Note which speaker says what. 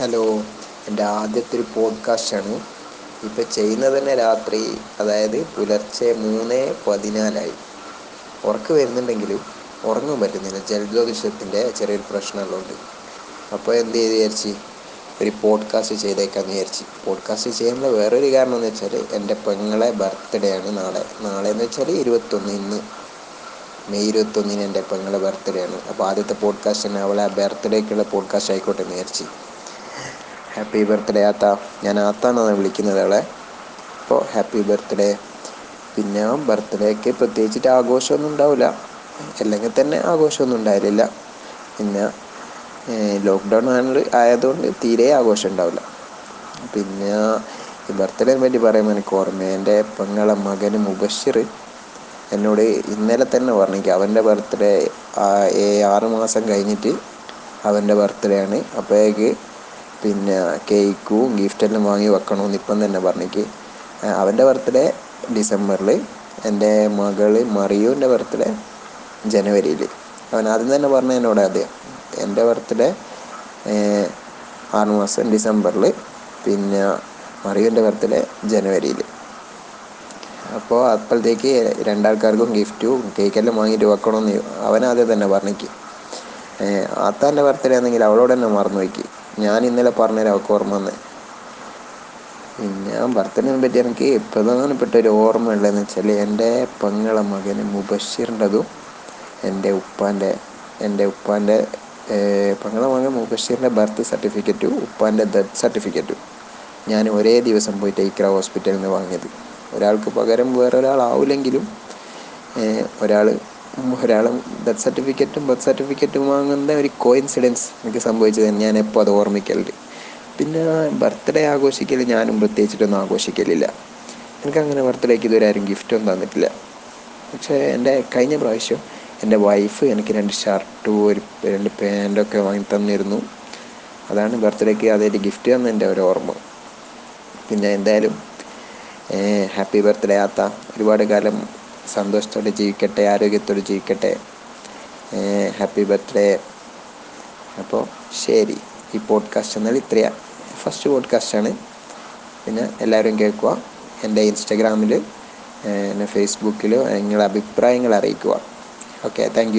Speaker 1: Hello എന്റെ ആദ്യത്തെ ഒരു പോഡ്കാസ്റ്റാണ്. ഇപ്പോൾ ചെയ്യുന്നത് തന്നെ രാത്രി അതായത് പുലർച്ചെ മൂന്ന് പതിനാലായി. ഉറക്കം വരുന്നുണ്ടെങ്കിലും ഉറങ്ങാൻ പറ്റുന്നില്ല. ജലദോഷത്തിന്റെ ചെറിയൊരു പ്രശ്നമുള്ളതുകൊണ്ട്. അപ്പോൾ എന്ത് ചെയ്ത് വിചാരിച്ച്? ഒരു പോഡ്കാസ്റ്റ് ചെയ്തേക്കാമെന്ന് വിചാരിച്ച്. പോഡ്കാസ്റ്റ് ചെയ്യുന്ന വേറൊരു കാരണം എന്ന് വെച്ചാൽ എന്റെ പെങ്ങളെ ബർത്ത്ഡേ ആണ് നാളെ. നാളെ എന്ന് വെച്ചാൽ ഇരുപത്തൊന്ന് ഇന്ന്. മെയ് ഇരുപത്തൊന്നിന് എന്റെ പെങ്ങളെ ബർത്ത്ഡേ ആണ്. അപ്പോൾ ആദ്യത്തെ പോഡ്കാസ്റ്റ് തന്നെ അവളെ ബർത്ത്ഡേക്കുള്ള പോഡ്കാസ്റ്റ് ആയിക്കോട്ടെ എന്ന് വിചാരിച്ച്. ഹാപ്പി ബർത്ത്ഡേ ആത്ത. ഞാൻ ആത്താന്നാണ് വിളിക്കുന്നത് അവളെ. അപ്പോൾ ഹാപ്പി ബർത്ത്ഡേ പിന്നെ ബർത്ത്ഡേക്ക് പ്രത്യേകിച്ചിട്ട് ആഘോഷമൊന്നും ഉണ്ടാവില്ല അല്ലെങ്കിൽ തന്നെ ആഘോഷമൊന്നും ഉണ്ടായിരുന്നില്ല പിന്നെ ലോക്ക്ഡൗൺ ആയതുകൊണ്ട് തീരെ ആഘോഷം ഉണ്ടാവില്ല. പിന്നെ ഈ ബർത്ത്ഡേനെ പറ്റി പറയുമ്പോൾ എനിക്ക് ഓർമ്മ എന്റെ പെങ്ങളെ മകന് മുബഷിർ എന്നോട് ഇന്നലെ തന്നെ പറഞ്ഞിരിക്കുക. അവന്റെ ബർത്ത്ഡേ ആറ് മാസം കഴിഞ്ഞിട്ട് അവന്റെ ബർത്ത്ഡേ ആണ്. അപ്പോഴേക്ക് പിന്നെ കേക്കും ഗിഫ്റ്റെല്ലാം വാങ്ങി വെക്കണമെന്ന് ഇപ്പം തന്നെ പറഞ്ഞേക്ക്. അവന്റെ ബർത്ത്ഡേ ഡിസംബറിൽ എന്റെ മകൾ മറിയുവിന്റെ ബർത്ത്ഡേ ജനുവരിയിൽ അവൻ ആദ്യം തന്നെ പറഞ്ഞു എന്നോട് ആദ്യം. എന്റെ ബർത്ത്ഡേ ആറ് മാസം ഡിസംബറിൽ പിന്നെ മറിയുവിന്റെ ബർത്ത്ഡേ ജനുവരിയിൽ അപ്പോൾ അപ്പോഴത്തേക്ക് രണ്ടാൾക്കാർക്കും ഗിഫ്റ്റും കേക്കെല്ലാം വാങ്ങിയിട്ട് വെക്കണമെന്ന് അവൻ ആദ്യം തന്നെ പറഞ്ഞേക്ക്. ആത്താന്റെ ബർത്ത്ഡേ ആണെങ്കിൽ അവളോട് തന്നെ മറന്നു വയ്ക്ക് ഞാൻ ഇന്നലെ പറഞ്ഞുതരാം അവൾക്ക് ഓർമ്മ വന്നേ. ഞാൻ ഭർത്തനെ പറ്റി എനിക്ക് പ്രധാനപ്പെട്ട ഒരു ഓർമ്മ ഉള്ളതെന്ന് വെച്ചാൽ എന്റെ പെങ്ങളെ മകന് മുബഷിറിന്റെതും എന്റെ ഉപ്പാന്റെ എന്റെ ഉപ്പാന്റെ പെങ്ങളെ മകൻ മുബഷിറിന്റെ ബർത്ത് സർട്ടിഫിക്കറ്റും ഉപ്പാന്റെ ഡെത്ത് സർട്ടിഫിക്കറ്റും ഞാൻ ഒരേ ദിവസം പോയി ടൈക്ര ഹോസ്പിറ്റലിൽ നിന്ന് വാങ്ങിയത്. ഒരാൾക്ക് പകരം വേറൊരാളാവില്ലെങ്കിലും ഒരാൾ ഒരാൾ ഡെത്ത് സർട്ടിഫിക്കറ്റും ബർത്ത് സർട്ടിഫിക്കറ്റും വാങ്ങുന്ന ഒരു കോയിൻസിഡൻസ് എനിക്ക് സംഭവിച്ചത് ഞാൻ എപ്പോൾ അത് ഓർമ്മിക്കലുണ്ട് പിന്നെ ബർത്ത്ഡേ ആഘോഷിക്കൽ ഞാനും പ്രത്യേകിച്ചിട്ടൊന്നും ആഘോഷിക്കലില്ല. എനിക്കങ്ങനെ ബർത്ത്ഡേക്ക് ഇതുവരെ ആരും ഗിഫ്റ്റൊന്നും തന്നിട്ടില്ല. പക്ഷേ എന്റെ കഴിഞ്ഞ പ്രാവശ്യം എന്റെ വൈഫ് എനിക്ക് രണ്ട് ഷർട്ടും ഒരു രണ്ട് പാന്റൊക്കെ വാങ്ങി തന്നിരുന്നു. അതാണ് ബർത്ത്ഡേക്ക് അതായത് ഗിഫ്റ്റ് തന്ന എന്റെ ഒരു ഓർമ്മ. പിന്നെ എന്തായാലും ഹാപ്പി ബർത്ത്ഡേ ആത്ത ഒരുപാട് കാലം സന്തോഷത്തോടെ ജീവിക്കട്ടെ ആരോഗ്യത്തോടെ ജീവിക്കട്ടെ. ഹാപ്പി ബർത്ത്ഡേ അപ്പോൾ ശരി. ഈ പോഡ്കാസ്റ്റ് എന്നാൽ ഇത്രയാണ് ഫസ്റ്റ് പോഡ്കാസ്റ്റാണ് പിന്നെ എല്ലാവരും കേൾക്കുക. എന്റെ ഇൻസ്റ്റഗ്രാമിൽ എന്റെ ഫേസ്ബുക്കിൽ നിങ്ങളുടെ അഭിപ്രായങ്ങൾ അറിയിക്കുക. Okay thank